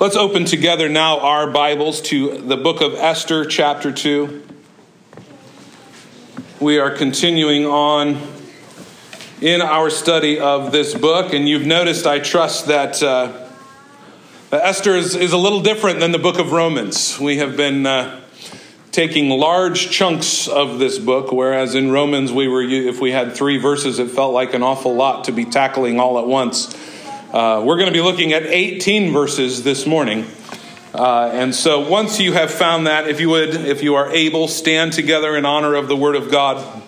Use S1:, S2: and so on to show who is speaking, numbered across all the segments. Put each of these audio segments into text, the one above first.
S1: Let's open together now our Bibles to the book of Esther, chapter 2. We are continuing on in our study of this book, and you've noticed, I trust, that, uh, Esther is, is, a little different than the book of Romans. We have been uh, taking large chunks of this book, whereas in Romans, we were, if we had three verses, it felt like an awful lot to be tackling all at once. Uh, we're going to be looking at 18 verses this morning. Uh, and so once you have found that, if you would, if you are able, stand together in honor of the Word of God.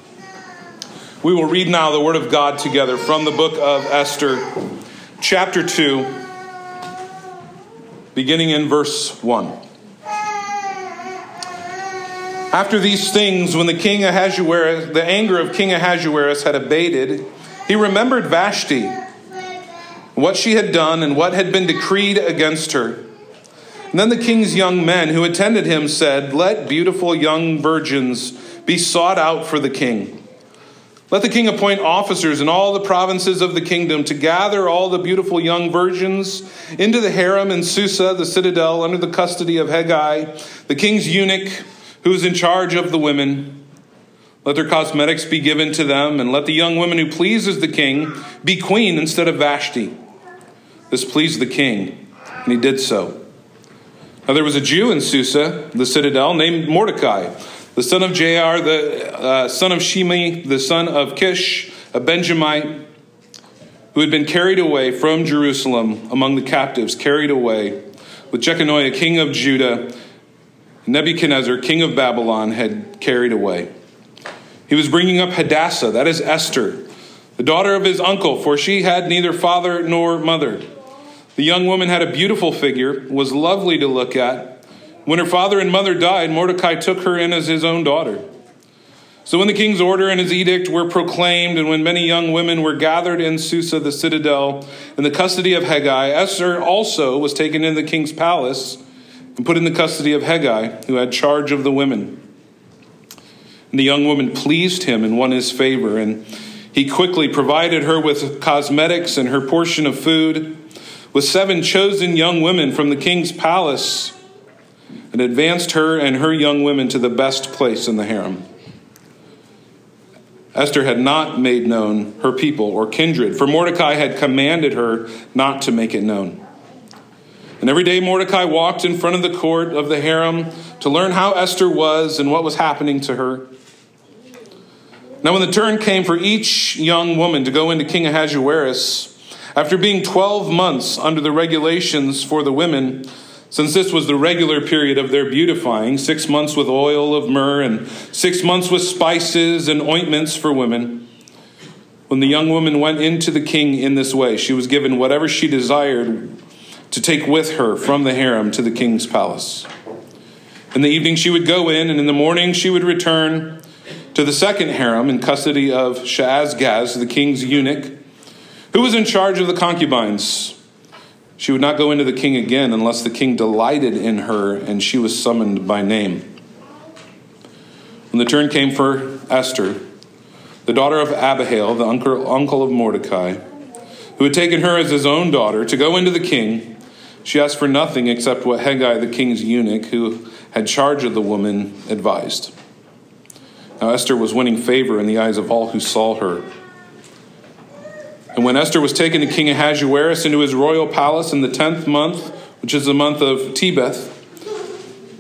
S1: We will read now the Word of God together from the book of Esther, chapter 2, beginning in verse 1. After these things, when the king Ahasuerus, the anger of King Ahasuerus had abated, he remembered Vashti what she had done and what had been decreed against her. And then the king's young men who attended him said, Let beautiful young virgins be sought out for the king. Let the king appoint officers in all the provinces of the kingdom to gather all the beautiful young virgins into the harem in Susa, the citadel, under the custody of Hegai, the king's eunuch, who is in charge of the women. Let their cosmetics be given to them, and let the young woman who pleases the king be queen instead of Vashti. This pleased the king, and he did so. Now there was a Jew in Susa, the citadel, named Mordecai, the son of Jair, the uh, son of Shimei, the son of Kish, a Benjamite, who had been carried away from Jerusalem among the captives, carried away with Jeconiah, king of Judah, Nebuchadnezzar, king of Babylon, had carried away. He was bringing up Hadassah, that is Esther, the daughter of his uncle, for she had neither father nor mother. The young woman had a beautiful figure, was lovely to look at. When her father and mother died, Mordecai took her in as his own daughter. So when the king's order and his edict were proclaimed, and when many young women were gathered in Susa, the citadel, in the custody of Hegai, Esther also was taken into the king's palace and put in the custody of Hegai, who had charge of the women. And the young woman pleased him and won his favor, and he quickly provided her with cosmetics and her portion of food with seven chosen young women from the king's palace and advanced her and her young women to the best place in the harem. Esther had not made known her people or kindred, for Mordecai had commanded her not to make it known. And every day Mordecai walked in front of the court of the harem to learn how Esther was and what was happening to her. Now, when the turn came for each young woman to go into King Ahasuerus, after being 12 months under the regulations for the women, since this was the regular period of their beautifying, six months with oil of myrrh and six months with spices and ointments for women, when the young woman went into the king in this way, she was given whatever she desired to take with her from the harem to the king's palace. In the evening, she would go in, and in the morning, she would return to the second harem in custody of Shaashgaz, the king's eunuch who was in charge of the concubines? She would not go into the king again unless the king delighted in her and she was summoned by name. When the turn came for Esther, the daughter of Abihail, the uncle of Mordecai, who had taken her as his own daughter, to go into the king, she asked for nothing except what Hegai, the king's eunuch, who had charge of the woman, advised. Now Esther was winning favor in the eyes of all who saw her and when Esther was taken to King Ahasuerus into his royal palace in the tenth month, which is the month of Tebeth,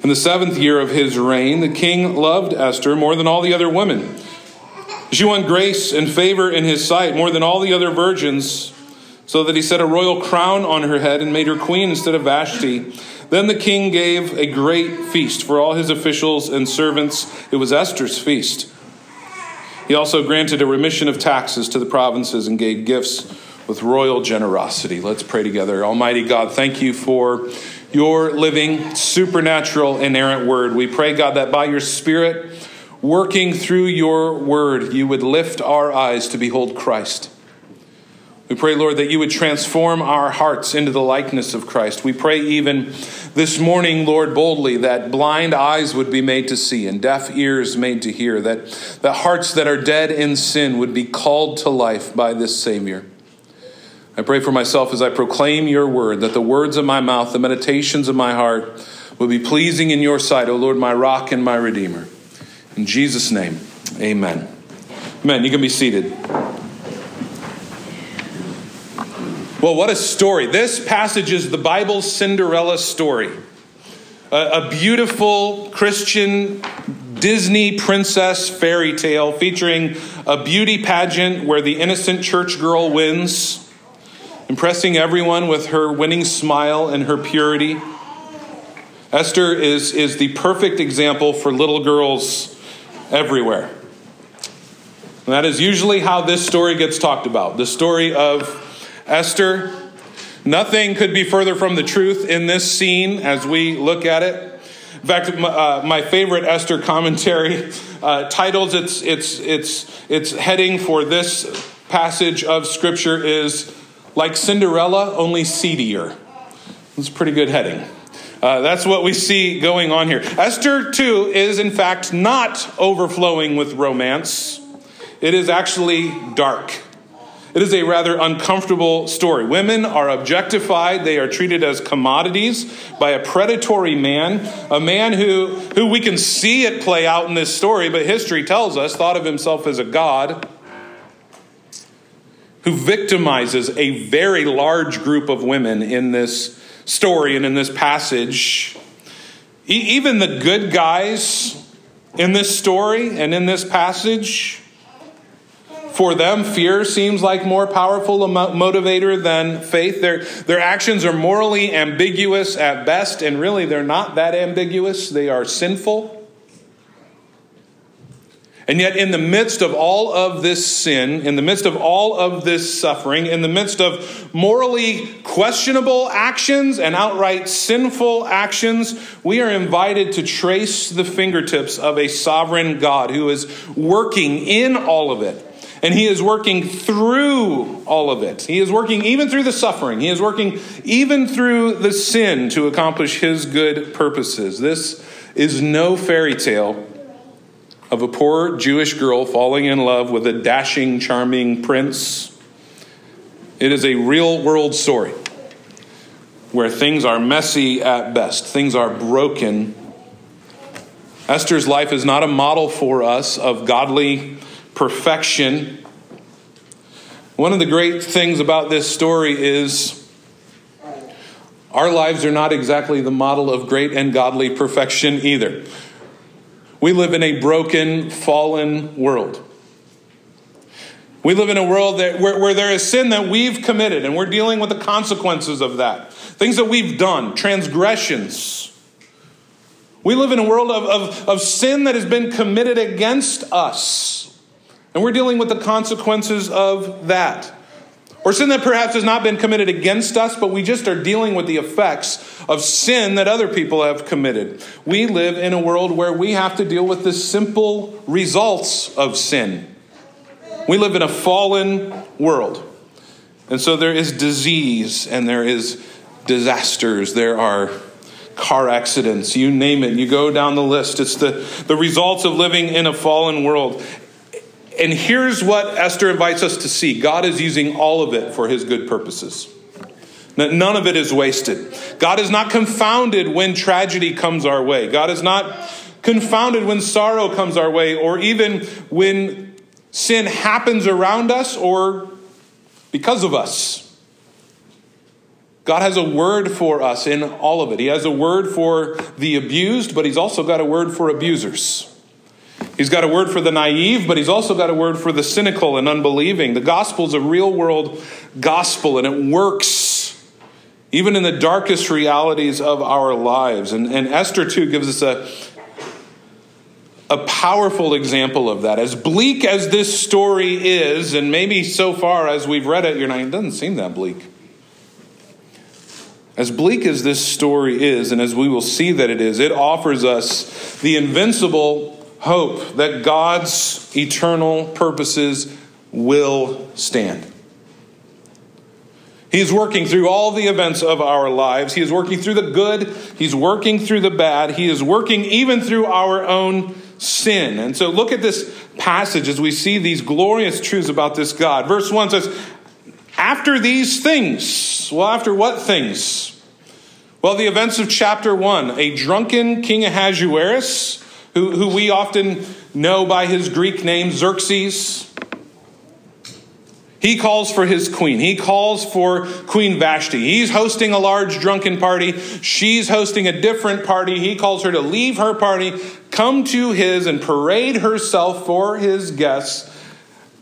S1: in the seventh year of his reign, the king loved Esther more than all the other women. She won grace and favor in his sight more than all the other virgins, so that he set a royal crown on her head and made her queen instead of Vashti. Then the king gave a great feast for all his officials and servants. It was Esther's feast. He also granted a remission of taxes to the provinces and gave gifts with royal generosity. Let's pray together. Almighty God, thank you for your living, supernatural, inerrant word. We pray, God, that by your Spirit, working through your word, you would lift our eyes to behold Christ. We pray, Lord, that you would transform our hearts into the likeness of Christ. We pray even this morning, Lord, boldly, that blind eyes would be made to see and deaf ears made to hear, that, the hearts that are dead in sin would be called to life by this Savior. I pray for myself as I proclaim your word, that the words of my mouth, the meditations of my heart, will be pleasing in your sight, O Lord, my rock and my redeemer. In Jesus' name, amen. Amen. You can be seated. Well, what a story. This passage is the Bible's Cinderella story. A, a beautiful Christian Disney princess fairy tale featuring a beauty pageant where the innocent church girl wins impressing everyone with her winning smile and her purity. Esther is, is the perfect example for little girls everywhere. And that is usually how this story gets talked about the story of Esther. Nothing could be further from the truth in this scene as we look at it. In fact, my, uh, my favorite Esther commentary uh, titles its, its, its, its heading for this passage of Scripture is like Cinderella, only seedier. That's a pretty good heading. Uh, that's what we see going on here. Esther, too, is in fact not overflowing with romance. It is actually dark. It is a rather uncomfortable story. Women are objectified, they are treated as commodities by a predatory man, a man who, who we can see it play out in this story, but history tells us thought of himself as a god who victimizes a very large group of women in this story and in this passage. E- even the good guys in this story and in this passage, for them, fear seems like more powerful motivator than faith. Their, their actions are morally ambiguous at best, and really they're not that ambiguous. They are sinful. And yet, in the midst of all of this sin, in the midst of all of this suffering, in the midst of morally questionable actions and outright sinful actions, we are invited to trace the fingertips of a sovereign God who is working in all of it. And he is working through all of it. He is working even through the suffering. He is working even through the sin to accomplish his good purposes. This is no fairy tale of a poor Jewish girl falling in love with a dashing, charming prince. It is a real world story where things are messy at best, things are broken. Esther's life is not a model for us of godly perfection. One of the great things about this story is our lives are not exactly the model of great and godly perfection either. We live in a broken, fallen world. We live in a world that, where, where there is sin that we've committed, and we're dealing with the consequences of that. Things that we've done, transgressions. We live in a world of, of, of sin that has been committed against us, and we're dealing with the consequences of that. Or sin that perhaps has not been committed against us, but we just are dealing with the effects of sin that other people have committed. We live in a world where we have to deal with the simple results of sin. We live in a fallen world. And so there is disease and there is disasters. There are car accidents, you name it. You go down the list. It's the, the results of living in a fallen world. And here's what Esther invites us to see God is using all of it for his good purposes. None of it is wasted. God is not confounded when tragedy comes our way. God is not confounded when sorrow comes our way, or even when sin happens around us or because of us. God has a word for us in all of it. He has a word for the abused, but He's also got a word for abusers. He's got a word for the naive, but he's also got a word for the cynical and unbelieving. The gospel is a real world gospel, and it works even in the darkest realities of our lives. And, and Esther, too, gives us a, a powerful example of that. As bleak as this story is, and maybe so far as we've read it, you're not, it doesn't seem that bleak. As bleak as this story is, and as we will see that it is, it offers us the invincible hope that God's eternal purposes will stand. He's working through all the events of our lives. He is working through the good. He's working through the bad. He is working even through our own sin. And so look at this passage as we see these glorious truths about this God. Verse 1 says, After these things, well, after what things? Well, the events of chapter 1, a drunken King Ahasuerus, who, who we often know by his Greek name Xerxes, he calls for his queen. He calls for Queen Vashti. He's hosting a large drunken party. She's hosting a different party. He calls her to leave her party, come to his, and parade herself for his guests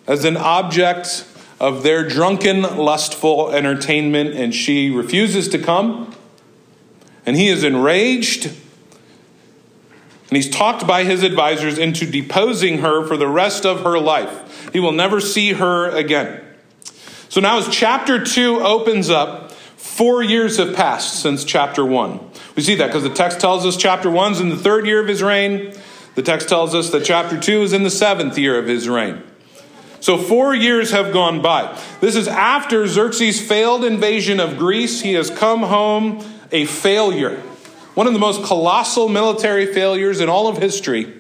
S1: as an object of their drunken, lustful entertainment. And she refuses to come. And he is enraged. And he's talked by his advisors into deposing her for the rest of her life. He will never see her again. So now, as chapter 2 opens up, four years have passed since chapter 1. We see that because the text tells us chapter 1 is in the third year of his reign. The text tells us that chapter 2 is in the seventh year of his reign. So, four years have gone by. This is after Xerxes' failed invasion of Greece. He has come home a failure, one of the most colossal military failures in all of history.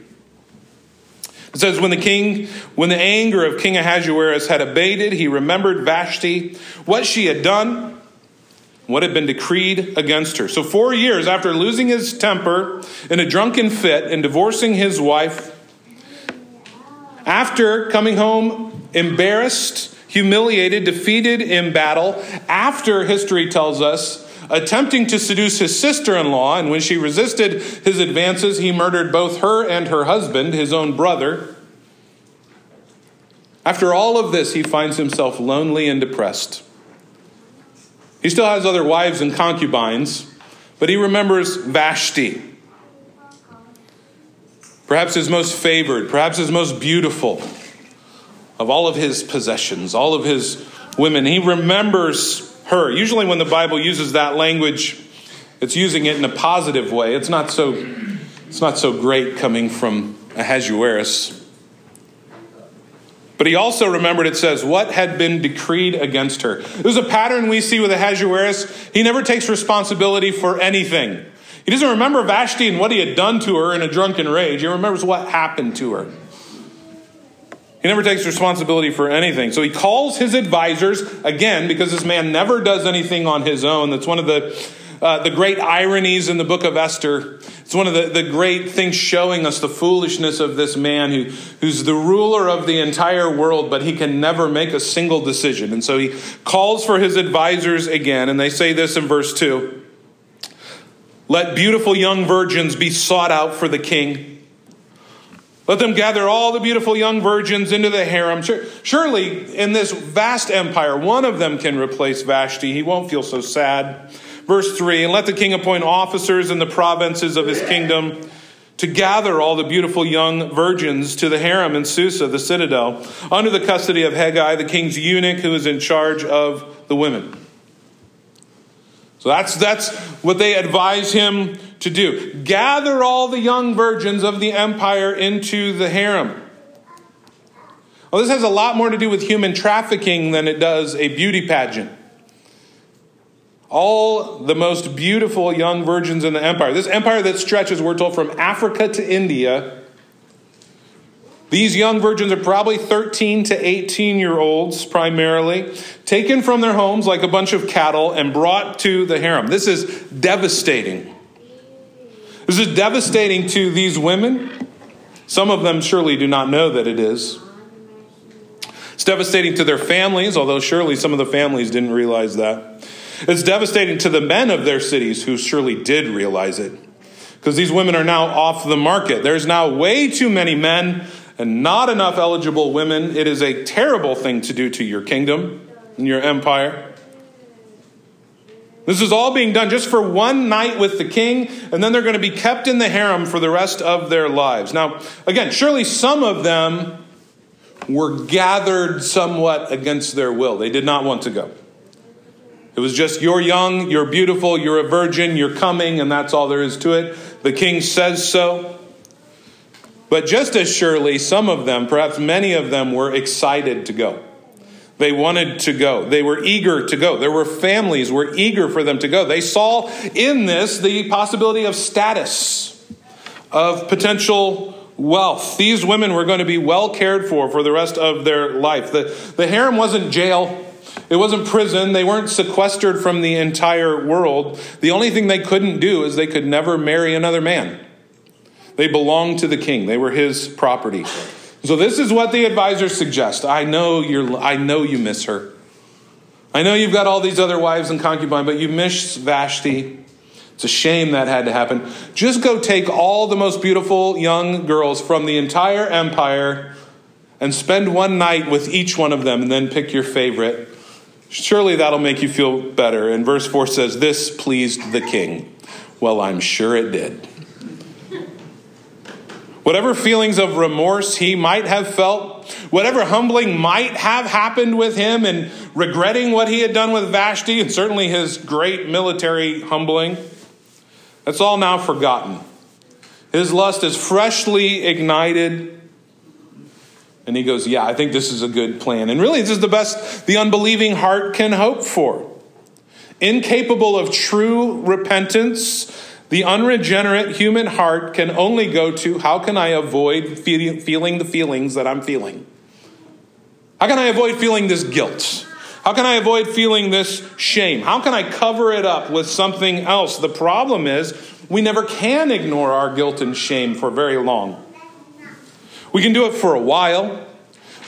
S1: It says, when the king, when the anger of King Ahasuerus had abated, he remembered Vashti, what she had done, what had been decreed against her. So, four years after losing his temper in a drunken fit and divorcing his wife, after coming home embarrassed, humiliated, defeated in battle, after history tells us attempting to seduce his sister in law, and when she resisted his advances, he murdered both her and her husband, his own brother. After all of this, he finds himself lonely and depressed. He still has other wives and concubines, but he remembers Vashti, perhaps his most favored, perhaps his most beautiful of all of his possessions, all of his women. He remembers her. Usually, when the Bible uses that language, it's using it in a positive way. It's not so, it's not so great coming from Ahasuerus. But he also remembered, it says, what had been decreed against her. There's a pattern we see with Ahasuerus. He never takes responsibility for anything. He doesn't remember Vashti and what he had done to her in a drunken rage. He remembers what happened to her. He never takes responsibility for anything. So he calls his advisors, again, because this man never does anything on his own. That's one of the, uh, the great ironies in the book of Esther. It's one of the, the great things showing us the foolishness of this man who, who's the ruler of the entire world, but he can never make a single decision. And so he calls for his advisors again, and they say this in verse 2 Let beautiful young virgins be sought out for the king let them gather all the beautiful young virgins into the harem. Surely, in this vast empire, one of them can replace Vashti. He won't feel so sad. Verse 3 And let the king appoint officers in the provinces of his kingdom to gather all the beautiful young virgins to the harem in Susa, the citadel, under the custody of Hegai, the king's eunuch, who is in charge of the women. So that's, that's what they advise him to do. Gather all the young virgins of the empire into the harem. Well, this has a lot more to do with human trafficking than it does a beauty pageant. All the most beautiful young virgins in the empire. This empire that stretches, we're told, from Africa to India these young virgins are probably 13 to 18 year olds, primarily, taken from their homes like a bunch of cattle and brought to the harem. This is devastating. This is devastating to these women. Some of them surely do not know that it is. It's devastating to their families, although surely some of the families didn't realize that. It's devastating to the men of their cities who surely did realize it. Because these women are now off the market. There's now way too many men and not enough eligible women, it is a terrible thing to do to your kingdom and your empire. This is all being done just for one night with the king, and then they're going to be kept in the harem for the rest of their lives. Now, again, surely some of them were gathered somewhat against their will. They did not want to go. It was just, you're young, you're beautiful, you're a virgin, you're coming, and that's all there is to it. The king says so. But just as surely, some of them, perhaps many of them, were excited to go. They wanted to go. They were eager to go. There were families were eager for them to go. They saw in this the possibility of status, of potential wealth. These women were going to be well cared for for the rest of their life. The, the harem wasn't jail. It wasn't prison. They weren't sequestered from the entire world. The only thing they couldn't do is they could never marry another man. They belonged to the king. They were his property. So this is what the advisors suggest. I know you're I know you miss her. I know you've got all these other wives and concubines, but you miss Vashti. It's a shame that had to happen. Just go take all the most beautiful young girls from the entire empire and spend one night with each one of them and then pick your favorite. Surely that'll make you feel better. And verse 4 says, This pleased the king. Well, I'm sure it did. Whatever feelings of remorse he might have felt, whatever humbling might have happened with him and regretting what he had done with Vashti and certainly his great military humbling, that's all now forgotten. His lust is freshly ignited. And he goes, Yeah, I think this is a good plan. And really, this is the best the unbelieving heart can hope for. Incapable of true repentance, the unregenerate human heart can only go to how can I avoid feeling the feelings that I'm feeling? How can I avoid feeling this guilt? How can I avoid feeling this shame? How can I cover it up with something else? The problem is, we never can ignore our guilt and shame for very long. We can do it for a while.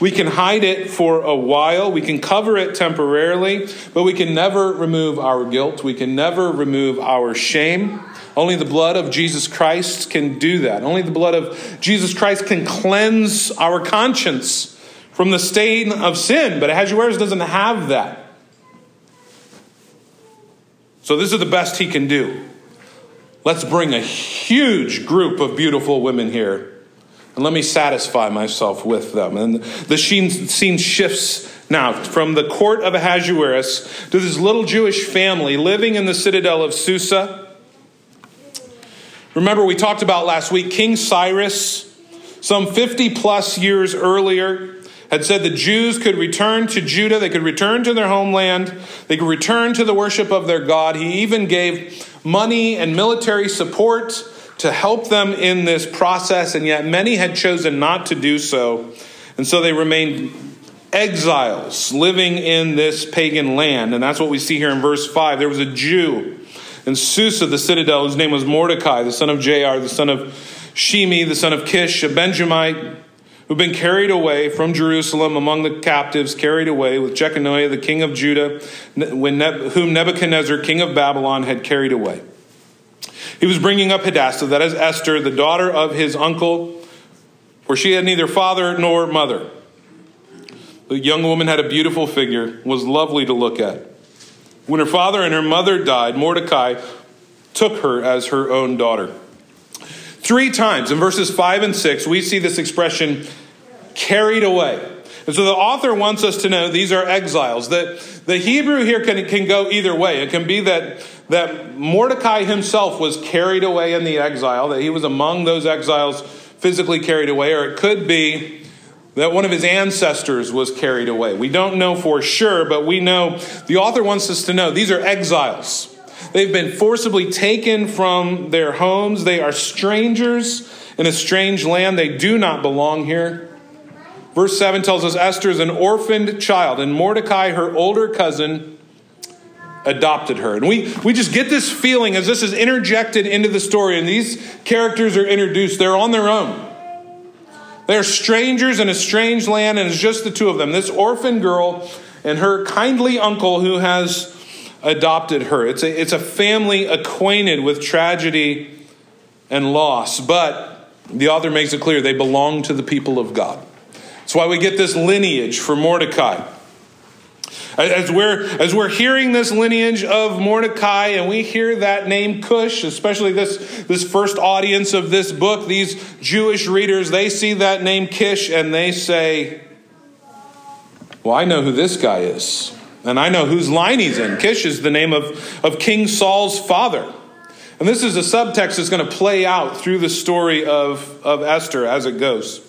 S1: We can hide it for a while. We can cover it temporarily, but we can never remove our guilt. We can never remove our shame. Only the blood of Jesus Christ can do that. Only the blood of Jesus Christ can cleanse our conscience from the stain of sin, but Ahasuerus doesn't have that. So, this is the best he can do. Let's bring a huge group of beautiful women here, and let me satisfy myself with them. And the scene shifts now from the court of Ahasuerus to this little Jewish family living in the citadel of Susa. Remember, we talked about last week King Cyrus, some 50 plus years earlier, had said the Jews could return to Judah, they could return to their homeland, they could return to the worship of their God. He even gave money and military support to help them in this process, and yet many had chosen not to do so. And so they remained exiles living in this pagan land. And that's what we see here in verse 5. There was a Jew in Susa, the citadel, whose name was Mordecai, the son of Jair, the son of Shimei, the son of Kish, a Benjamite who'd been carried away from Jerusalem among the captives, carried away with Jeconiah, the king of Judah, whom Nebuchadnezzar, king of Babylon, had carried away. He was bringing up Hadassah, that is Esther, the daughter of his uncle, for she had neither father nor mother. The young woman had a beautiful figure, was lovely to look at. When her father and her mother died, Mordecai took her as her own daughter. Three times in verses 5 and 6, we see this expression carried away. And so the author wants us to know these are exiles. That the Hebrew here can, can go either way. It can be that, that Mordecai himself was carried away in the exile, that he was among those exiles physically carried away, or it could be that one of his ancestors was carried away. We don't know for sure, but we know the author wants us to know these are exiles. They've been forcibly taken from their homes. They are strangers in a strange land. They do not belong here. Verse 7 tells us Esther is an orphaned child, and Mordecai, her older cousin, adopted her. And we, we just get this feeling as this is interjected into the story and these characters are introduced, they're on their own. They're strangers in a strange land, and it's just the two of them this orphan girl and her kindly uncle who has adopted her. It's a, it's a family acquainted with tragedy and loss, but the author makes it clear they belong to the people of God. That's why we get this lineage for Mordecai. As we're, as we're hearing this lineage of Mordecai and we hear that name Cush, especially this, this first audience of this book, these Jewish readers, they see that name Kish and they say, Well, I know who this guy is. And I know whose line he's in. Kish is the name of, of King Saul's father. And this is a subtext that's going to play out through the story of, of Esther as it goes.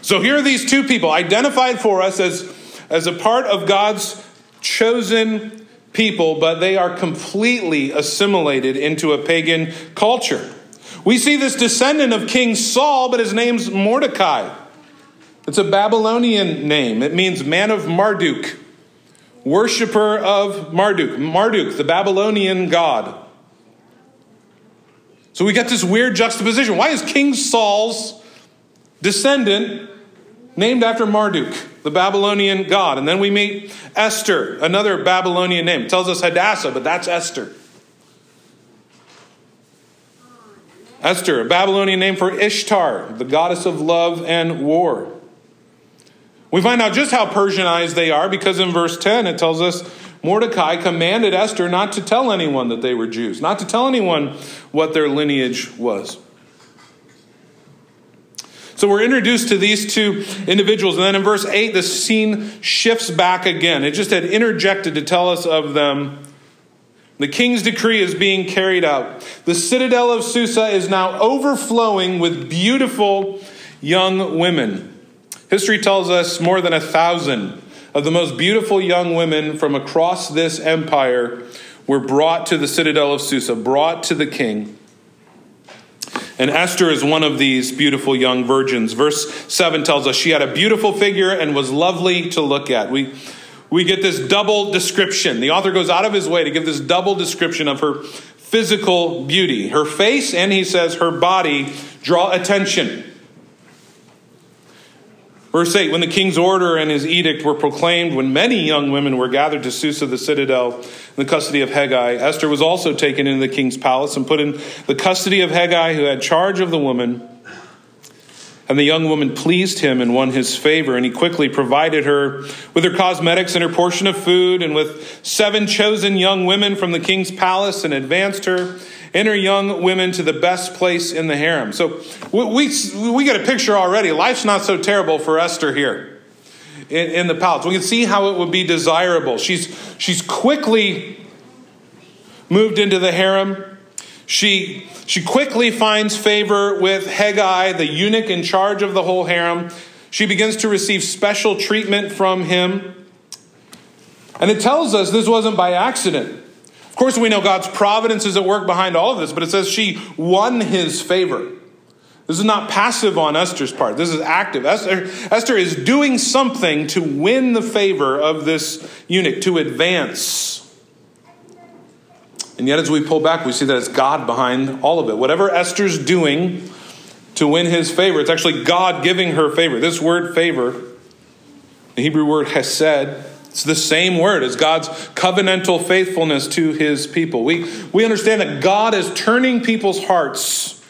S1: So here are these two people identified for us as, as a part of God's chosen people, but they are completely assimilated into a pagan culture. We see this descendant of King Saul, but his name's Mordecai. It's a Babylonian name. It means man of Marduk. worshiper of Marduk, Marduk, the Babylonian god. So we get this weird juxtaposition. Why is King Saul's descendant named after Marduk, the Babylonian god? And then we meet Esther, another Babylonian name. It tells us Hadassah, but that's Esther. Esther, a Babylonian name for Ishtar, the goddess of love and war. We find out just how Persianized they are because in verse 10 it tells us Mordecai commanded Esther not to tell anyone that they were Jews, not to tell anyone what their lineage was. So we're introduced to these two individuals, and then in verse 8, the scene shifts back again. It just had interjected to tell us of them. The king's decree is being carried out. The citadel of Susa is now overflowing with beautiful young women. History tells us more than a thousand of the most beautiful young women from across this empire were brought to the citadel of Susa, brought to the king. And Esther is one of these beautiful young virgins. Verse 7 tells us she had a beautiful figure and was lovely to look at. We, we get this double description. The author goes out of his way to give this double description of her physical beauty. Her face and he says her body draw attention. Verse 8 When the king's order and his edict were proclaimed, when many young women were gathered to Susa the citadel in the custody of Hegai, Esther was also taken into the king's palace and put in the custody of Hegai, who had charge of the woman. And the young woman pleased him and won his favor, and he quickly provided her with her cosmetics and her portion of food, and with seven chosen young women from the king's palace, and advanced her enter young women to the best place in the harem. So we, we, we get a picture already. Life's not so terrible for Esther here in, in the palace. We can see how it would be desirable. She's, she's quickly moved into the harem. She, she quickly finds favor with Hegai, the eunuch in charge of the whole harem. She begins to receive special treatment from him. And it tells us this wasn't by accident. Of course, we know God's providence is at work behind all of this, but it says she won his favor. This is not passive on Esther's part. This is active. Esther, Esther is doing something to win the favor of this eunuch, to advance. And yet, as we pull back, we see that it's God behind all of it. Whatever Esther's doing to win his favor, it's actually God giving her favor. This word favor, the Hebrew word hesed, it's the same word as God's covenantal faithfulness to his people. We, we understand that God is turning people's hearts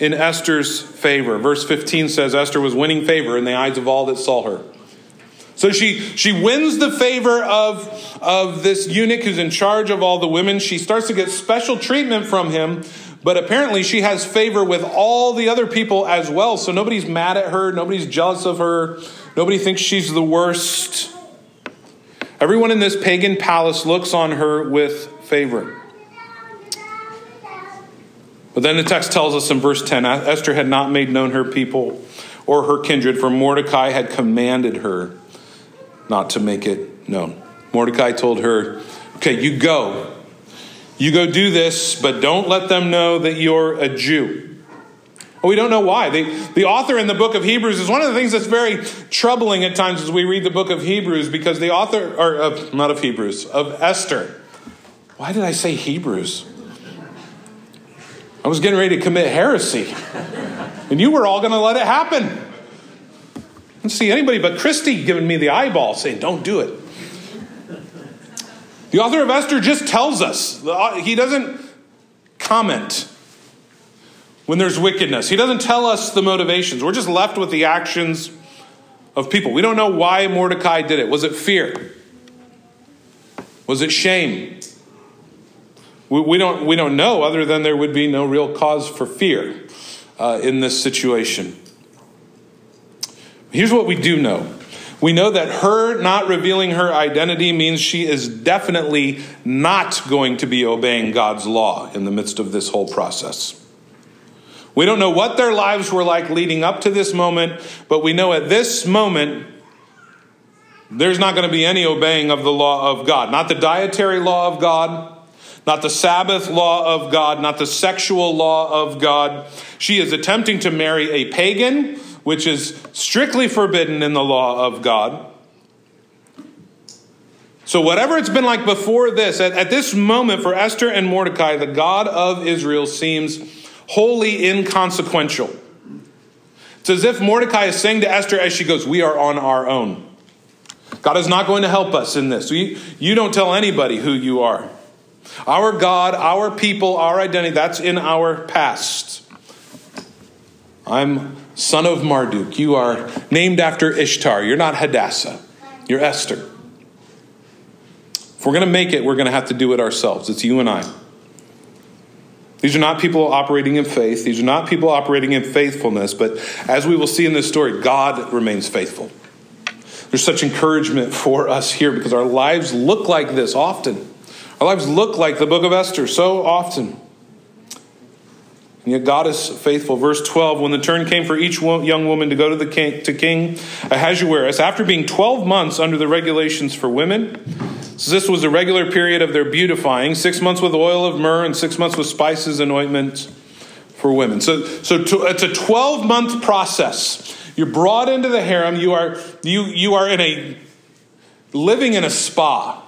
S1: in Esther's favor. Verse 15 says Esther was winning favor in the eyes of all that saw her. So she, she wins the favor of, of this eunuch who's in charge of all the women. She starts to get special treatment from him, but apparently she has favor with all the other people as well. So nobody's mad at her, nobody's jealous of her, nobody thinks she's the worst. Everyone in this pagan palace looks on her with favor. But then the text tells us in verse 10 Esther had not made known her people or her kindred, for Mordecai had commanded her not to make it known. Mordecai told her, Okay, you go. You go do this, but don't let them know that you're a Jew. We don't know why. The, the author in the book of Hebrews is one of the things that's very troubling at times as we read the book of Hebrews because the author, or uh, not of Hebrews, of Esther. Why did I say Hebrews? I was getting ready to commit heresy. And you were all going to let it happen. I don't see anybody but Christy giving me the eyeball saying, don't do it. The author of Esther just tells us, he doesn't comment when there's wickedness. He doesn't tell us the motivations. We're just left with the actions of people. We don't know why Mordecai did it. Was it fear? Was it shame? We, we don't, we don't know, other than there would be no real cause for fear uh, in this situation. Here's what we do know we know that her not revealing her identity means she is definitely not going to be obeying God's law in the midst of this whole process. We don't know what their lives were like leading up to this moment, but we know at this moment there's not going to be any obeying of the law of God. Not the dietary law of God, not the Sabbath law of God, not the sexual law of God. She is attempting to marry a pagan, which is strictly forbidden in the law of God. So, whatever it's been like before this, at, at this moment for Esther and Mordecai, the God of Israel seems wholly inconsequential. It's as if Mordecai is saying to Esther as she goes, We are on our own. God is not going to help us in this. You, you don't tell anybody who you are. Our God, our people, our identity, that's in our past. I'm son of Marduk. You are named after Ishtar. You're not Hadassah. You're Esther. If we're going to make it, we're going to have to do it ourselves. It's you and I. These are not people operating in faith. These are not people operating in faithfulness. But as we will see in this story, God remains faithful. There's such encouragement for us here because our lives look like this often. Our lives look like the book of Esther so often. And yet God is faithful. Verse 12 When the turn came for each young woman to go to, the king, to King Ahasuerus, after being 12 months under the regulations for women, so this was a regular period of their beautifying six months with oil of myrrh and six months with spices and ointments for women. So, so to, it's a 12 month process. You're brought into the harem. You are, you, you are in a living in a spa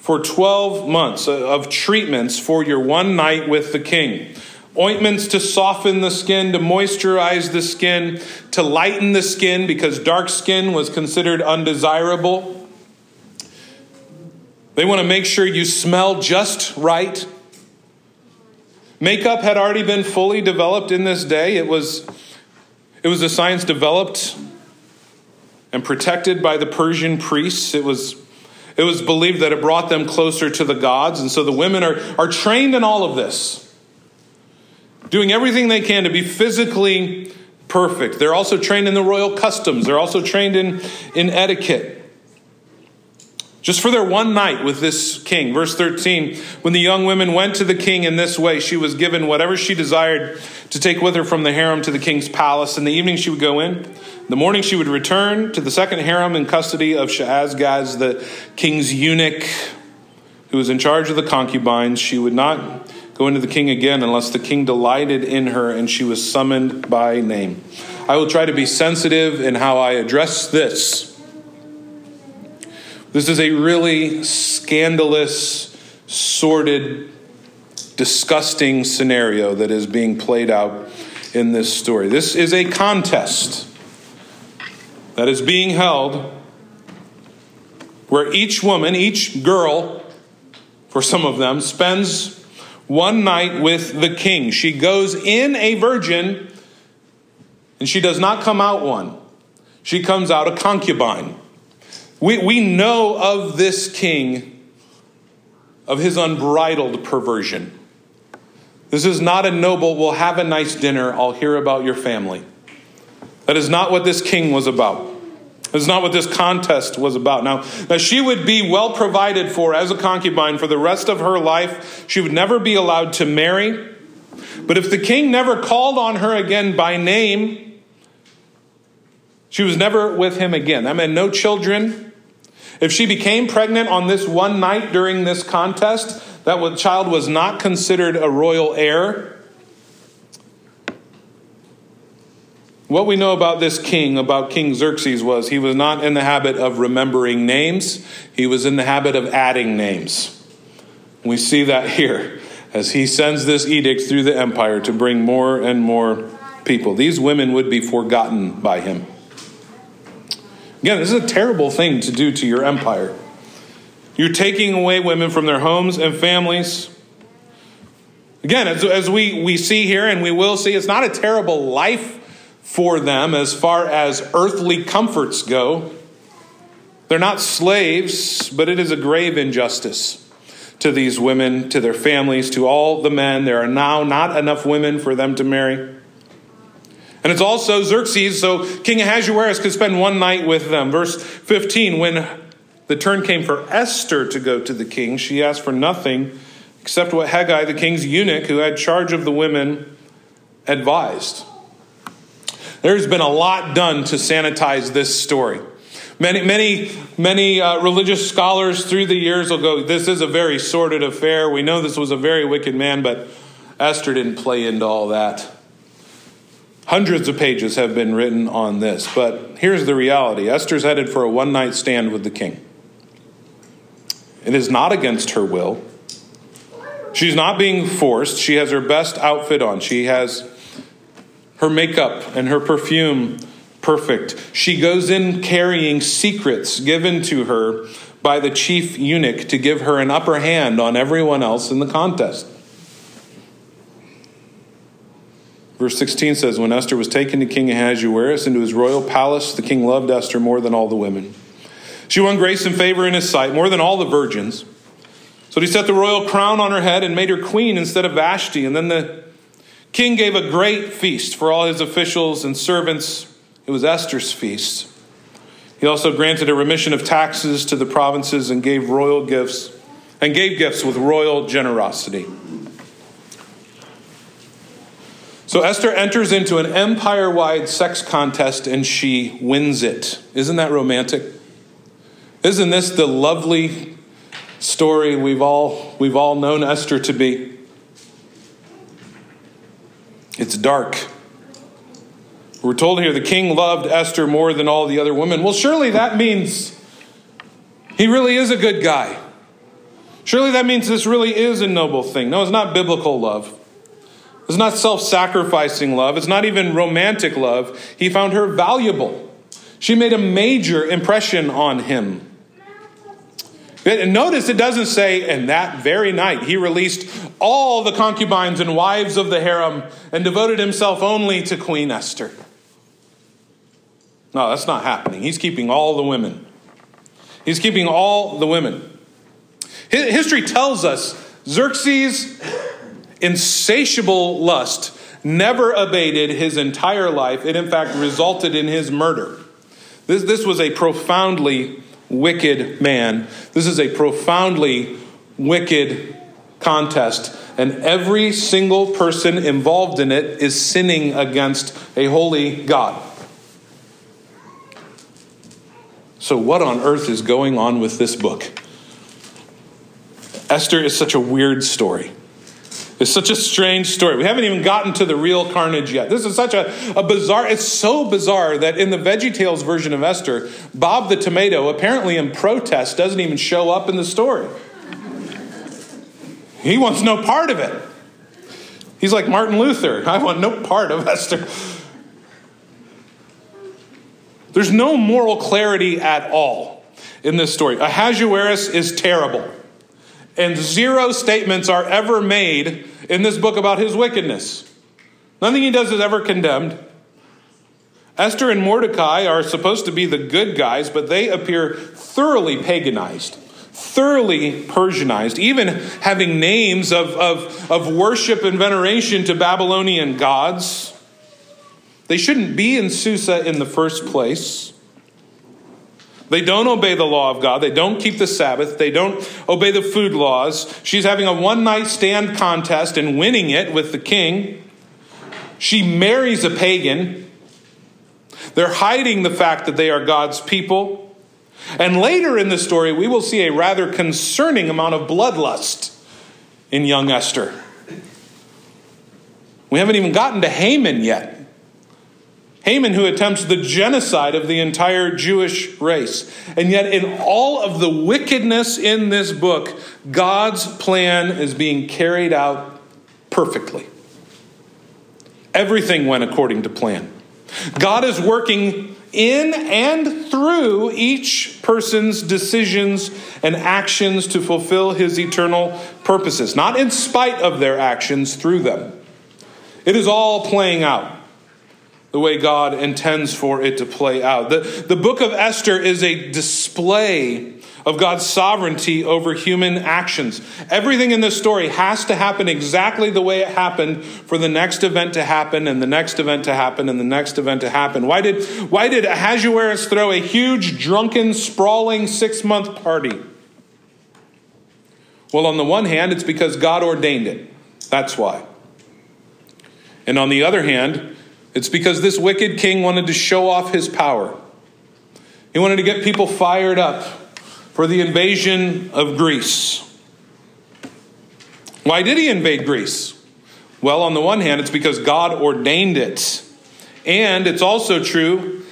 S1: for 12 months of treatments for your one night with the king. Ointments to soften the skin, to moisturize the skin, to lighten the skin because dark skin was considered undesirable. They want to make sure you smell just right. Makeup had already been fully developed in this day. It was, it was a science developed and protected by the Persian priests. It was, it was believed that it brought them closer to the gods. And so the women are, are trained in all of this, doing everything they can to be physically perfect. They're also trained in the royal customs, they're also trained in, in etiquette just for their one night with this king. Verse 13 When the young women went to the king in this way, she was given whatever she desired to take with her from the harem to the king's palace. In the evening, she would go in. In the morning, she would return to the second harem in custody of Shaashgaz, the king's eunuch, who was in charge of the concubines. She would not go into the king again unless the king delighted in her and she was summoned by name. I will try to be sensitive in how I address this this is a really scandalous, sordid, disgusting scenario that is being played out in this story. This is a contest that is being held where each woman, each girl, for some of them, spends one night with the king. She goes in a virgin and she does not come out one, she comes out a concubine. We, we know of this king, of his unbridled perversion. This is not a noble, we'll have a nice dinner, I'll hear about your family. That is not what this king was about. That's not what this contest was about. Now, now, she would be well provided for as a concubine for the rest of her life. She would never be allowed to marry. But if the king never called on her again by name, she was never with him again. That meant no children, if she became pregnant on this one night during this contest, that child was not considered a royal heir. What we know about this king, about King Xerxes, was he was not in the habit of remembering names, he was in the habit of adding names. We see that here as he sends this edict through the empire to bring more and more people. These women would be forgotten by him. Again, this is a terrible thing to do to your empire. You're taking away women from their homes and families. Again, as, as we, we see here and we will see, it's not a terrible life for them as far as earthly comforts go. They're not slaves, but it is a grave injustice to these women, to their families, to all the men. There are now not enough women for them to marry. And it's also Xerxes, so King Ahasuerus could spend one night with them. Verse 15 When the turn came for Esther to go to the king, she asked for nothing except what Hegai, the king's eunuch, who had charge of the women, advised. There's been a lot done to sanitize this story. Many, many, many uh, religious scholars through the years will go, This is a very sordid affair. We know this was a very wicked man, but Esther didn't play into all that. Hundreds of pages have been written on this, but here's the reality Esther's headed for a one night stand with the king. It is not against her will. She's not being forced. She has her best outfit on. She has her makeup and her perfume perfect. She goes in carrying secrets given to her by the chief eunuch to give her an upper hand on everyone else in the contest. Verse 16 says When Esther was taken to King Ahasuerus into his royal palace, the king loved Esther more than all the women. She won grace and favor in his sight, more than all the virgins. So he set the royal crown on her head and made her queen instead of Vashti. And then the king gave a great feast for all his officials and servants. It was Esther's feast. He also granted a remission of taxes to the provinces and gave royal gifts and gave gifts with royal generosity. So Esther enters into an empire wide sex contest and she wins it. Isn't that romantic? Isn't this the lovely story we've all, we've all known Esther to be? It's dark. We're told here the king loved Esther more than all the other women. Well, surely that means he really is a good guy. Surely that means this really is a noble thing. No, it's not biblical love. It's not self sacrificing love. It's not even romantic love. He found her valuable. She made a major impression on him. And notice it doesn't say, and that very night he released all the concubines and wives of the harem and devoted himself only to Queen Esther. No, that's not happening. He's keeping all the women. He's keeping all the women. History tells us Xerxes insatiable lust never abated his entire life. It, in fact, resulted in his murder. This, this was a profoundly wicked man. This is a profoundly wicked contest. And every single person involved in it is sinning against a holy God. So, what on earth is going on with this book? Esther is such a weird story. It's such a strange story. We haven't even gotten to the real carnage yet. This is such a, a bizarre, it's so bizarre that in the Veggie Tales version of Esther, Bob the tomato, apparently in protest, doesn't even show up in the story. He wants no part of it. He's like Martin Luther. I want no part of Esther. There's no moral clarity at all in this story. Ahasuerus is terrible and zero statements are ever made in this book about his wickedness. Nothing he does is ever condemned. Esther and Mordecai are supposed to be the good guys, but they appear thoroughly paganized, thoroughly Persianized, even having names of, of, of worship and veneration to Babylonian gods. They shouldn't be in Susa in the first place. They don't obey the law of God. They don't keep the Sabbath. They don't obey the food laws. She's having a one night stand contest and winning it with the king. She marries a pagan. They're hiding the fact that they are God's people. And later in the story, we will see a rather concerning amount of bloodlust in young Esther. We haven't even gotten to Haman yet. Haman, who attempts the genocide of the entire Jewish race. And yet, in all of the wickedness in this book, God's plan is being carried out perfectly. Everything went according to plan. God is working in and through each person's decisions and actions to fulfill his eternal purposes, not in spite of their actions, through them. It is all playing out the way God intends for it to play out. The, the book of Esther is a display of God's sovereignty over human actions. Everything in this story has to happen exactly the way it happened for the next event to happen and the next event to happen and the next event to happen. Why did, why did Ahasuerus throw a huge, drunken, sprawling six month party? Well, on the one hand, it's because God ordained it. That's why. And on the other hand, it's because this wicked king wanted to show off his power. He wanted to get people fired up for the invasion of Greece. Why did he invade Greece? Well, on the one hand, it's because God ordained it. And it's also true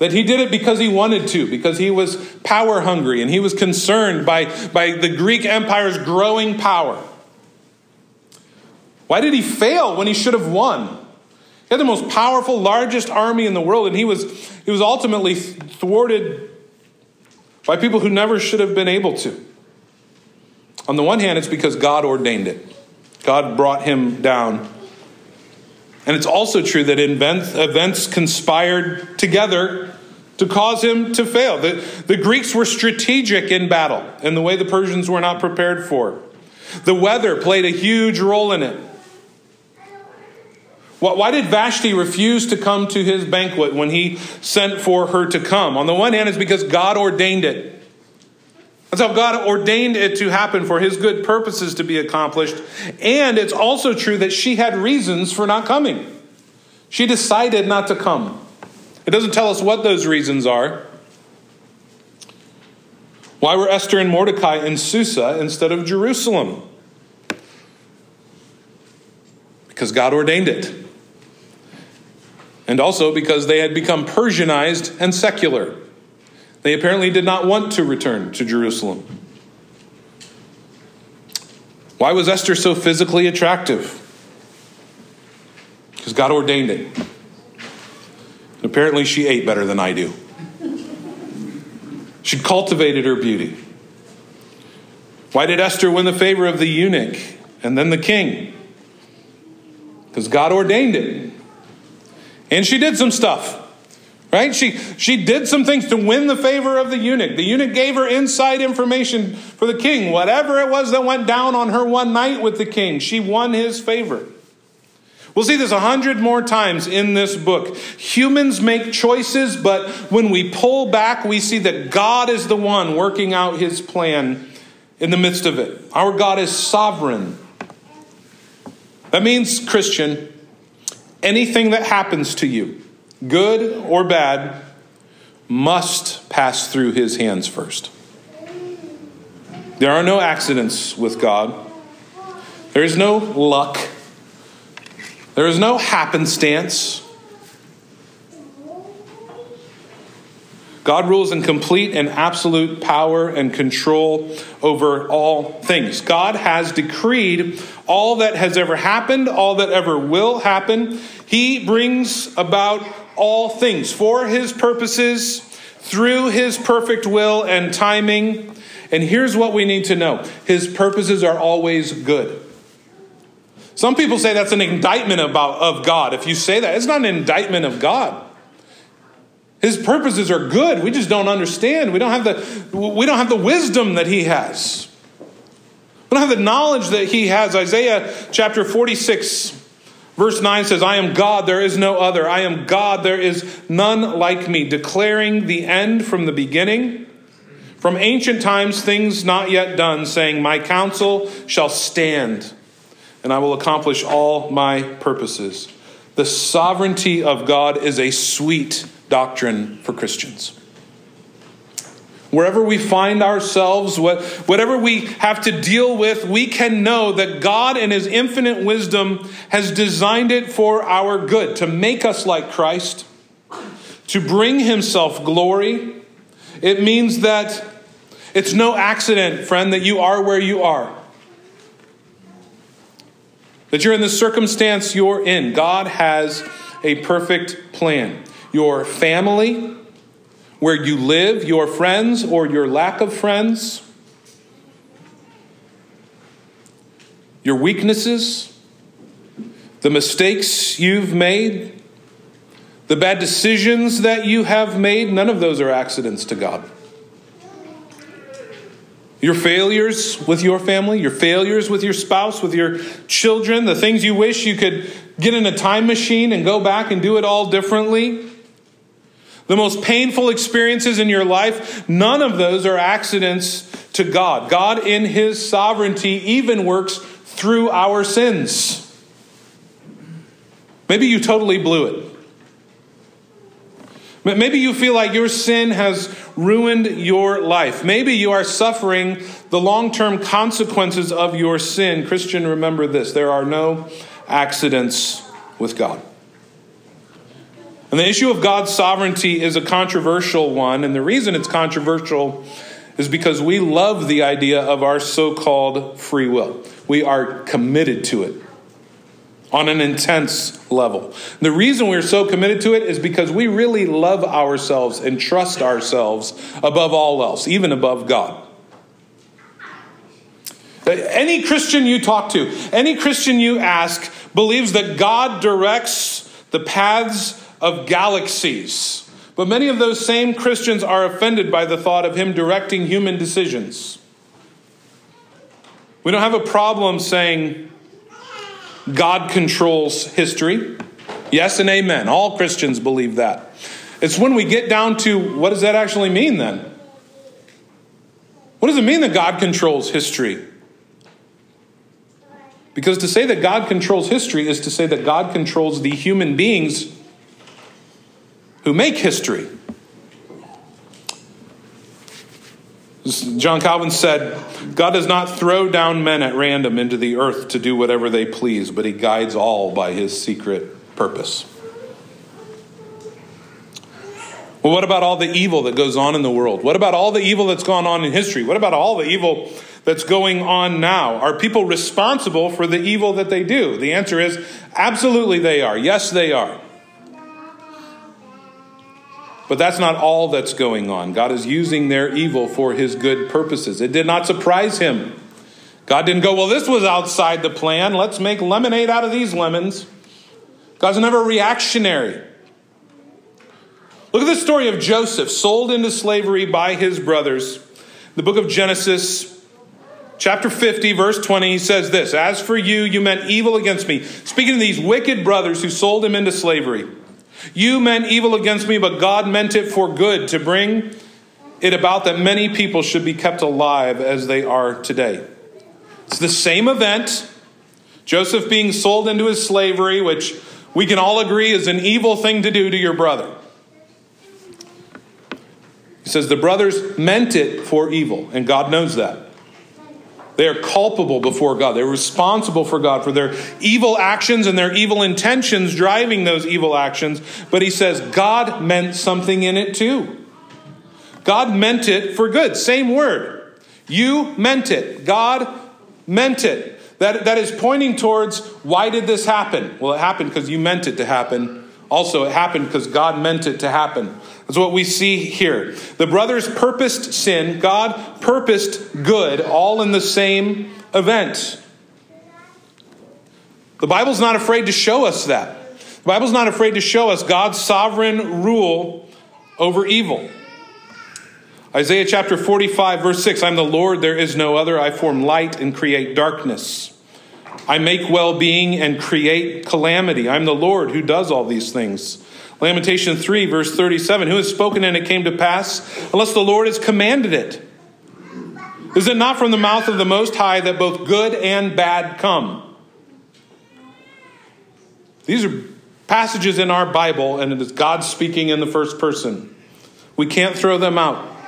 S1: That he did it because he wanted to, because he was power hungry and he was concerned by, by the Greek Empire's growing power. Why did he fail when he should have won? He had the most powerful, largest army in the world, and he was, he was ultimately thwarted by people who never should have been able to. On the one hand, it's because God ordained it, God brought him down. And it's also true that events conspired together to cause him to fail. The, the Greeks were strategic in battle in the way the Persians were not prepared for. The weather played a huge role in it. Why did Vashti refuse to come to his banquet when he sent for her to come? On the one hand, it's because God ordained it. That's how God ordained it to happen for his good purposes to be accomplished. And it's also true that she had reasons for not coming. She decided not to come. It doesn't tell us what those reasons are. Why were Esther and Mordecai in Susa instead of Jerusalem? Because God ordained it. And also because they had become Persianized and secular. They apparently did not want to return to Jerusalem. Why was Esther so physically attractive? Because God ordained it. Apparently, she ate better than I do. She cultivated her beauty. Why did Esther win the favor of the eunuch and then the king? Because God ordained it. And she did some stuff. Right? She, she did some things to win the favor of the eunuch. The eunuch gave her inside information for the king. Whatever it was that went down on her one night with the king, she won his favor. We'll see this a hundred more times in this book. Humans make choices, but when we pull back, we see that God is the one working out his plan in the midst of it. Our God is sovereign. That means, Christian, anything that happens to you, good or bad, must pass through his hands first. There are no accidents with God. There is no luck. There is no happenstance. God rules in complete and absolute power and control over all things. God has decreed all that has ever happened, all that ever will happen. He brings about all things for his purposes through his perfect will and timing. And here's what we need to know his purposes are always good. Some people say that's an indictment about, of God. If you say that, it's not an indictment of God. His purposes are good. We just don't understand. We don't have the, we don't have the wisdom that he has. We don't have the knowledge that he has. Isaiah chapter 46 Verse 9 says, I am God, there is no other. I am God, there is none like me, declaring the end from the beginning. From ancient times, things not yet done, saying, My counsel shall stand, and I will accomplish all my purposes. The sovereignty of God is a sweet doctrine for Christians. Wherever we find ourselves, whatever we have to deal with, we can know that God, in His infinite wisdom, has designed it for our good, to make us like Christ, to bring Himself glory. It means that it's no accident, friend, that you are where you are. That you're in the circumstance you're in. God has a perfect plan. Your family, where you live, your friends, or your lack of friends, your weaknesses, the mistakes you've made, the bad decisions that you have made, none of those are accidents to God. Your failures with your family, your failures with your spouse, with your children, the things you wish you could get in a time machine and go back and do it all differently the most painful experiences in your life, none of those are accidents to God. God, in His sovereignty, even works through our sins. Maybe you totally blew it. Maybe you feel like your sin has ruined your life. Maybe you are suffering the long term consequences of your sin. Christian, remember this there are no accidents with God. And the issue of God's sovereignty is a controversial one. And the reason it's controversial is because we love the idea of our so called free will. We are committed to it on an intense level. The reason we're so committed to it is because we really love ourselves and trust ourselves above all else, even above God. Uh, any Christian you talk to, any Christian you ask, believes that God directs the paths of galaxies. But many of those same Christians are offended by the thought of Him directing human decisions. We don't have a problem saying God controls history. Yes and amen. All Christians believe that. It's when we get down to what does that actually mean then? What does it mean that God controls history? Because to say that God controls history is to say that God controls the human beings who make history. John Calvin said, God does not throw down men at random into the earth to do whatever they please, but he guides all by his secret purpose. Well, what about all the evil that goes on in the world? What about all the evil that's gone on in history? What about all the evil that's going on now? Are people responsible for the evil that they do? The answer is absolutely they are. Yes, they are. But that's not all that's going on. God is using their evil for his good purposes. It did not surprise him. God didn't go, well, this was outside the plan. Let's make lemonade out of these lemons. God's never reactionary. Look at the story of Joseph, sold into slavery by his brothers. The book of Genesis, chapter 50, verse 20, he says this As for you, you meant evil against me. Speaking of these wicked brothers who sold him into slavery. You meant evil against me, but God meant it for good to bring it about that many people should be kept alive as they are today. It's the same event. Joseph being sold into his slavery, which we can all agree is an evil thing to do to your brother. He says the brothers meant it for evil, and God knows that. They are culpable before God. They're responsible for God for their evil actions and their evil intentions driving those evil actions. But he says God meant something in it too. God meant it for good. Same word. You meant it. God meant it. That, that is pointing towards why did this happen? Well, it happened because you meant it to happen. Also, it happened because God meant it to happen. That's what we see here. The brothers purposed sin, God purposed good, all in the same event. The Bible's not afraid to show us that. The Bible's not afraid to show us God's sovereign rule over evil. Isaiah chapter 45, verse 6 I'm the Lord, there is no other. I form light and create darkness. I make well being and create calamity. I'm the Lord who does all these things. Lamentation 3, verse 37 Who has spoken and it came to pass, unless the Lord has commanded it? Is it not from the mouth of the Most High that both good and bad come? These are passages in our Bible, and it is God speaking in the first person. We can't throw them out.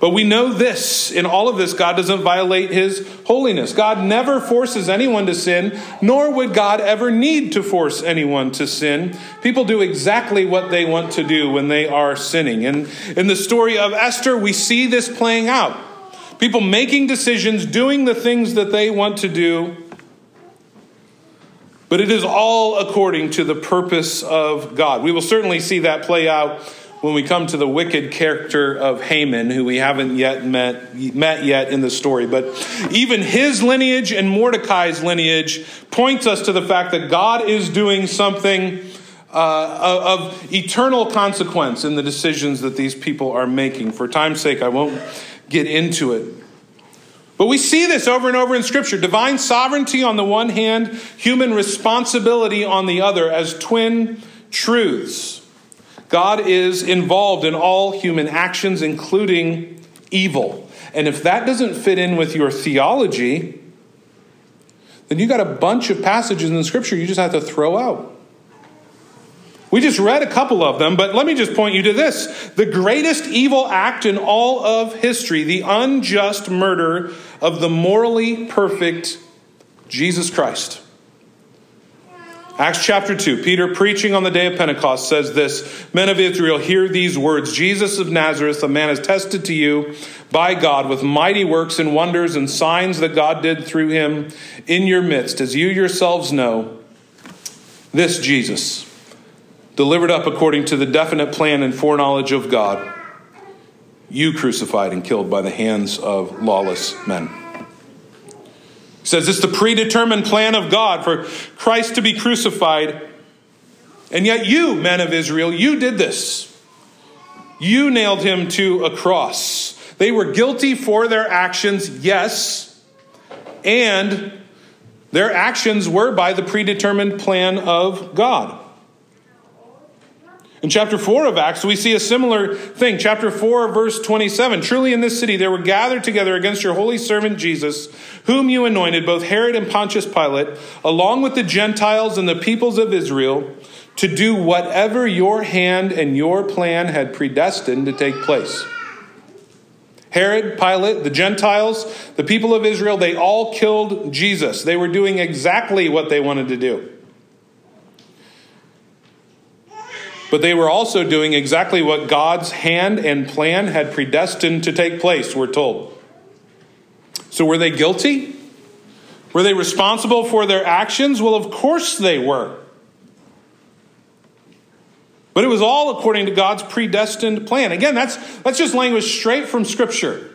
S1: But we know this in all of this, God doesn't violate his holiness. God never forces anyone to sin, nor would God ever need to force anyone to sin. People do exactly what they want to do when they are sinning. And in the story of Esther, we see this playing out. People making decisions, doing the things that they want to do. But it is all according to the purpose of God. We will certainly see that play out when we come to the wicked character of Haman, who we haven't yet met, met yet in the story. But even his lineage and Mordecai's lineage points us to the fact that God is doing something uh, of eternal consequence in the decisions that these people are making. For time's sake, I won't get into it. But we see this over and over in Scripture divine sovereignty on the one hand, human responsibility on the other, as twin truths. God is involved in all human actions, including evil. And if that doesn't fit in with your theology, then you got a bunch of passages in the scripture you just have to throw out. We just read a couple of them, but let me just point you to this. The greatest evil act in all of history, the unjust murder of the morally perfect Jesus Christ. Acts chapter 2, Peter preaching on the day of Pentecost says this Men of Israel, hear these words Jesus of Nazareth, a man is tested to you by God with mighty works and wonders and signs that God did through him in your midst, as you yourselves know. This Jesus, delivered up according to the definite plan and foreknowledge of God, you crucified and killed by the hands of lawless men. He says it's the predetermined plan of God for Christ to be crucified. And yet, you, men of Israel, you did this. You nailed him to a cross. They were guilty for their actions, yes, and their actions were by the predetermined plan of God. In chapter 4 of Acts, we see a similar thing. Chapter 4, verse 27. Truly in this city there were gathered together against your holy servant Jesus, whom you anointed, both Herod and Pontius Pilate, along with the Gentiles and the peoples of Israel, to do whatever your hand and your plan had predestined to take place. Herod, Pilate, the Gentiles, the people of Israel, they all killed Jesus. They were doing exactly what they wanted to do. But they were also doing exactly what God's hand and plan had predestined to take place, we're told. So were they guilty? Were they responsible for their actions? Well, of course they were. But it was all according to God's predestined plan. Again, that's, that's just language straight from Scripture.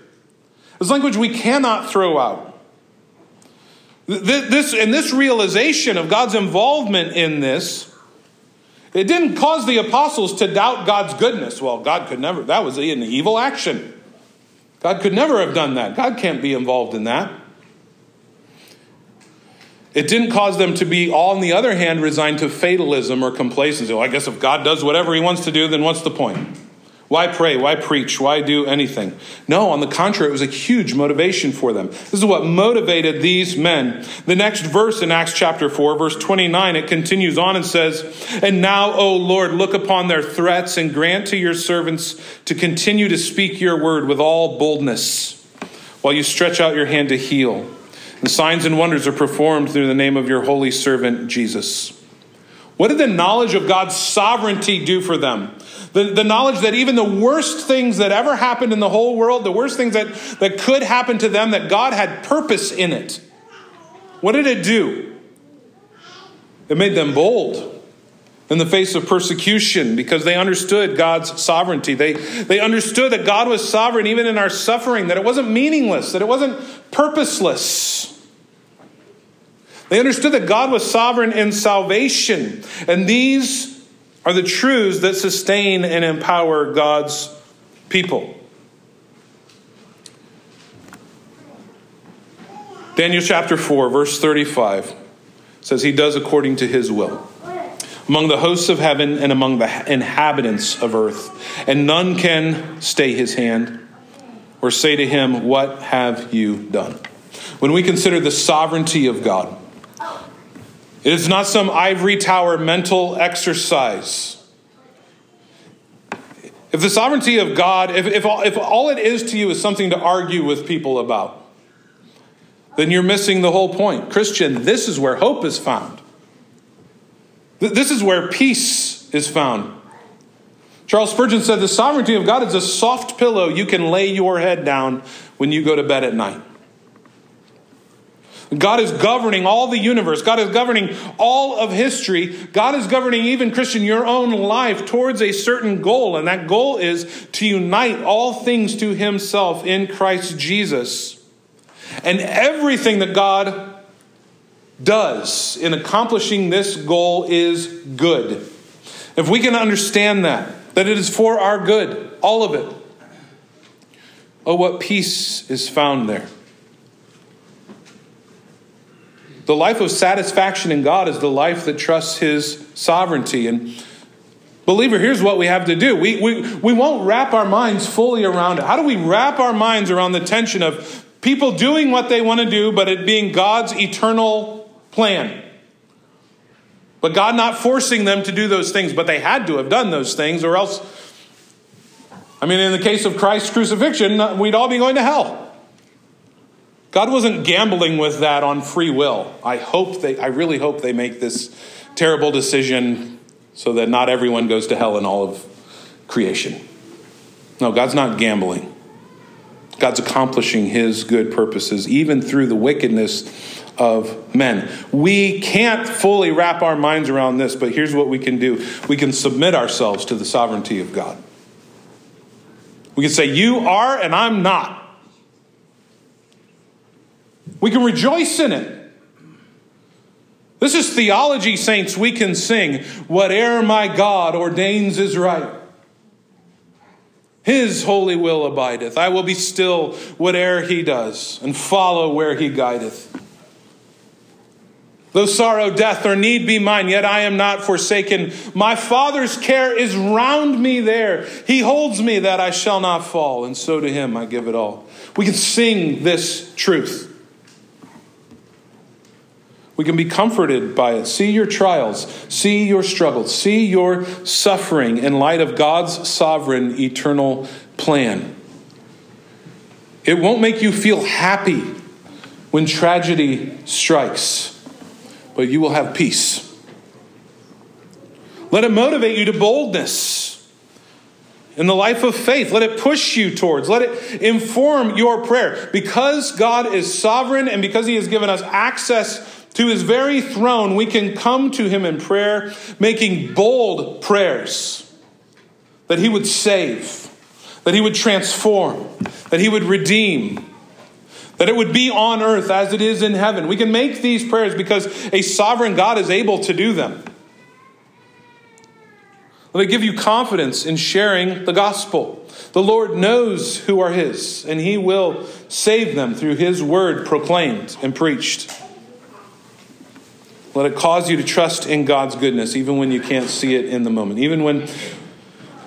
S1: It's language we cannot throw out. This, and this realization of God's involvement in this it didn't cause the apostles to doubt God's goodness. Well, God could never, that was an evil action. God could never have done that. God can't be involved in that. It didn't cause them to be, all on the other hand, resigned to fatalism or complacency. Well, I guess if God does whatever he wants to do, then what's the point? Why pray? Why preach? Why do anything? No, on the contrary, it was a huge motivation for them. This is what motivated these men. The next verse in Acts chapter 4, verse 29, it continues on and says, And now, O Lord, look upon their threats and grant to your servants to continue to speak your word with all boldness while you stretch out your hand to heal. And signs and wonders are performed through the name of your holy servant, Jesus. What did the knowledge of God's sovereignty do for them? The, the knowledge that even the worst things that ever happened in the whole world, the worst things that, that could happen to them, that God had purpose in it. What did it do? It made them bold in the face of persecution because they understood God's sovereignty. They, they understood that God was sovereign even in our suffering, that it wasn't meaningless, that it wasn't purposeless. They understood that God was sovereign in salvation. And these are the truths that sustain and empower God's people. Daniel chapter 4, verse 35 says, He does according to His will among the hosts of heaven and among the inhabitants of earth, and none can stay His hand or say to Him, What have you done? When we consider the sovereignty of God, it is not some ivory tower mental exercise. If the sovereignty of God, if, if, all, if all it is to you is something to argue with people about, then you're missing the whole point. Christian, this is where hope is found. This is where peace is found. Charles Spurgeon said the sovereignty of God is a soft pillow you can lay your head down when you go to bed at night. God is governing all the universe. God is governing all of history. God is governing even, Christian, your own life towards a certain goal. And that goal is to unite all things to Himself in Christ Jesus. And everything that God does in accomplishing this goal is good. If we can understand that, that it is for our good, all of it, oh, what peace is found there. The life of satisfaction in God is the life that trusts His sovereignty. And, believer, here's what we have to do we, we, we won't wrap our minds fully around it. How do we wrap our minds around the tension of people doing what they want to do, but it being God's eternal plan? But God not forcing them to do those things, but they had to have done those things, or else, I mean, in the case of Christ's crucifixion, we'd all be going to hell. God wasn't gambling with that on free will. I hope they I really hope they make this terrible decision so that not everyone goes to hell in all of creation. No, God's not gambling. God's accomplishing his good purposes, even through the wickedness of men. We can't fully wrap our minds around this, but here's what we can do we can submit ourselves to the sovereignty of God. We can say, You are, and I'm not. We can rejoice in it. This is theology, saints. We can sing, Whate'er my God ordains is right. His holy will abideth. I will be still whate'er he does, and follow where he guideth. Though sorrow, death, or need be mine, yet I am not forsaken. My Father's care is round me there. He holds me that I shall not fall, and so to him I give it all. We can sing this truth. We can be comforted by it. See your trials, see your struggles, see your suffering in light of God's sovereign eternal plan. It won't make you feel happy when tragedy strikes, but you will have peace. Let it motivate you to boldness in the life of faith. Let it push you towards, let it inform your prayer. Because God is sovereign and because He has given us access to his very throne, we can come to him in prayer, making bold prayers that he would save, that he would transform, that he would redeem, that it would be on earth as it is in heaven. We can make these prayers because a sovereign God is able to do them. Let me give you confidence in sharing the gospel. The Lord knows who are His, and He will save them through His word proclaimed and preached. Let it cause you to trust in God's goodness, even when you can't see it in the moment, even when,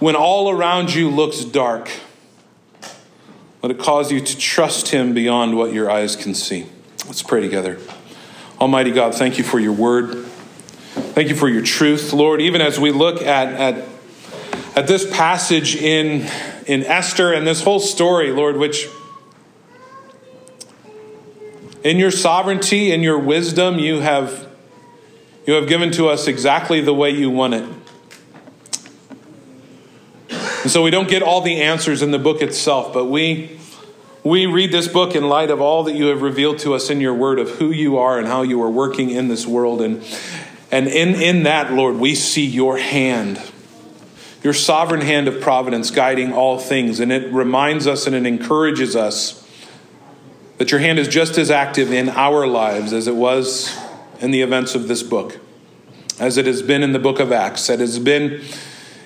S1: when all around you looks dark. Let it cause you to trust Him beyond what your eyes can see. Let's pray together. Almighty God, thank you for your word. Thank you for your truth, Lord. Even as we look at, at, at this passage in, in Esther and this whole story, Lord, which in your sovereignty and your wisdom you have you have given to us exactly the way you want it. And so we don't get all the answers in the book itself, but we we read this book in light of all that you have revealed to us in your word of who you are and how you are working in this world and and in, in that, Lord, we see your hand, your sovereign hand of providence guiding all things. And it reminds us and it encourages us that your hand is just as active in our lives as it was in the events of this book, as it has been in the book of Acts, that has been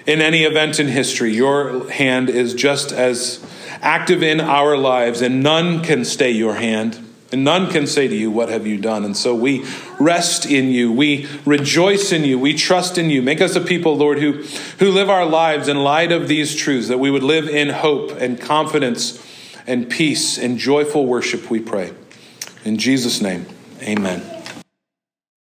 S1: in any event in history. Your hand is just as active in our lives, and none can stay your hand. And none can say to you, What have you done? And so we rest in you. We rejoice in you. We trust in you. Make us a people, Lord, who, who live our lives in light of these truths, that we would live in hope and confidence and peace and joyful worship, we pray. In Jesus' name, amen.